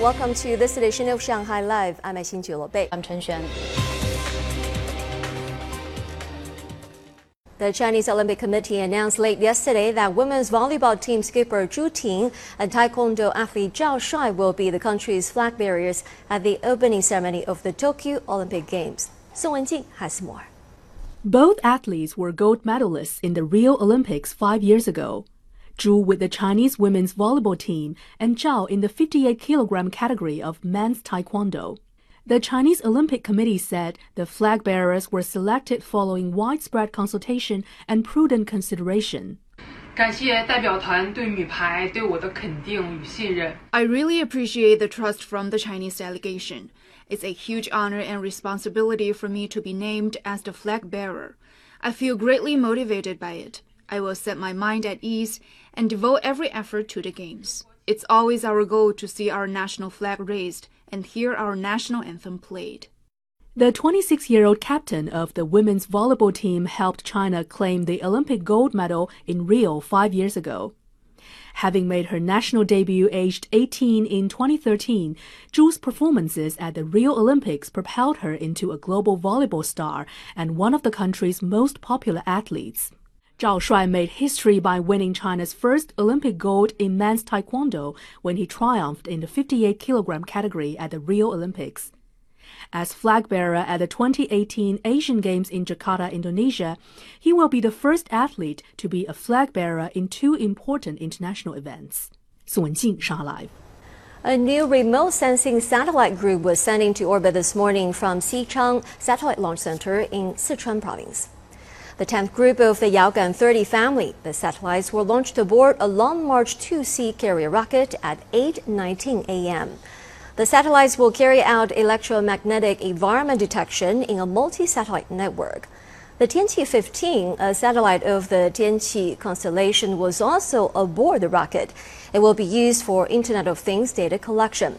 Welcome to this edition of Shanghai Live. I'm Xin Bei. I'm Chen Xuan. The Chinese Olympic Committee announced late yesterday that women's volleyball team skipper Zhu Ting and taekwondo athlete Zhao Shuai will be the country's flag bearers at the opening ceremony of the Tokyo Olympic Games. Song Wenjing has more. Both athletes were gold medalists in the Rio Olympics five years ago. Zhu with the Chinese women's volleyball team and Zhao in the 58 kilogram category of men's taekwondo. The Chinese Olympic Committee said the flag bearers were selected following widespread consultation and prudent consideration. I really appreciate the trust from the Chinese delegation. It's a huge honor and responsibility for me to be named as the flag bearer. I feel greatly motivated by it. I will set my mind at ease and devote every effort to the games. It's always our goal to see our national flag raised and hear our national anthem played. The 26 year old captain of the women's volleyball team helped China claim the Olympic gold medal in Rio five years ago. Having made her national debut aged 18 in 2013, Zhu's performances at the Rio Olympics propelled her into a global volleyball star and one of the country's most popular athletes. Zhao Shuai made history by winning China's first Olympic gold in men's taekwondo when he triumphed in the 58 kilogram category at the Rio Olympics. As flag bearer at the 2018 Asian Games in Jakarta, Indonesia, he will be the first athlete to be a flag bearer in two important international events. Sun Jing, Shanghai Live. A new remote sensing satellite group was sent into orbit this morning from Xichang Satellite Launch Center in Sichuan Province the 10th group of the Yaogan 30 family. The satellites were launched aboard a Long March 2C carrier rocket at 8:19 a.m. The satellites will carry out electromagnetic environment detection in a multi-satellite network. The Tianqi 15, a satellite of the Tianqi constellation, was also aboard the rocket. It will be used for Internet of Things data collection.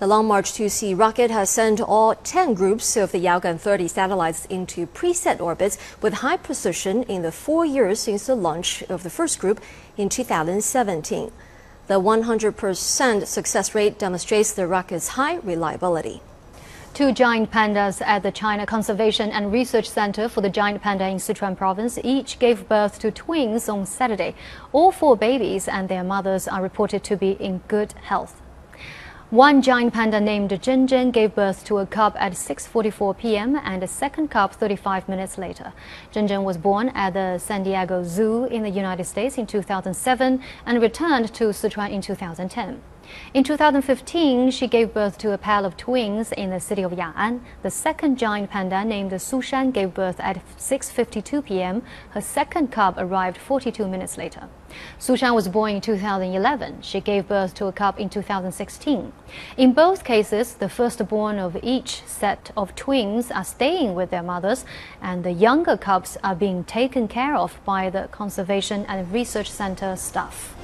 The Long March 2C rocket has sent all 10 groups of the Yaogan 30 satellites into preset orbits with high precision in the four years since the launch of the first group in 2017. The 100% success rate demonstrates the rocket's high reliability. Two giant pandas at the China Conservation and Research Center for the Giant Panda in Sichuan Province each gave birth to twins on Saturday. All four babies and their mothers are reported to be in good health. One giant panda named Zhenzhen gave birth to a cub at 6.44 p.m. and a second cub 35 minutes later. Zhenzhen was born at the San Diego Zoo in the United States in 2007 and returned to Sichuan in 2010. In 2015, she gave birth to a pair of twins in the city of Ya'an. The second giant panda named Sushan gave birth at 6.52 p.m. Her second cub arrived 42 minutes later. Sushan was born in 2011. She gave birth to a cub in 2016. In both cases, the firstborn of each set of twins are staying with their mothers, and the younger cubs are being taken care of by the Conservation and Research Center staff.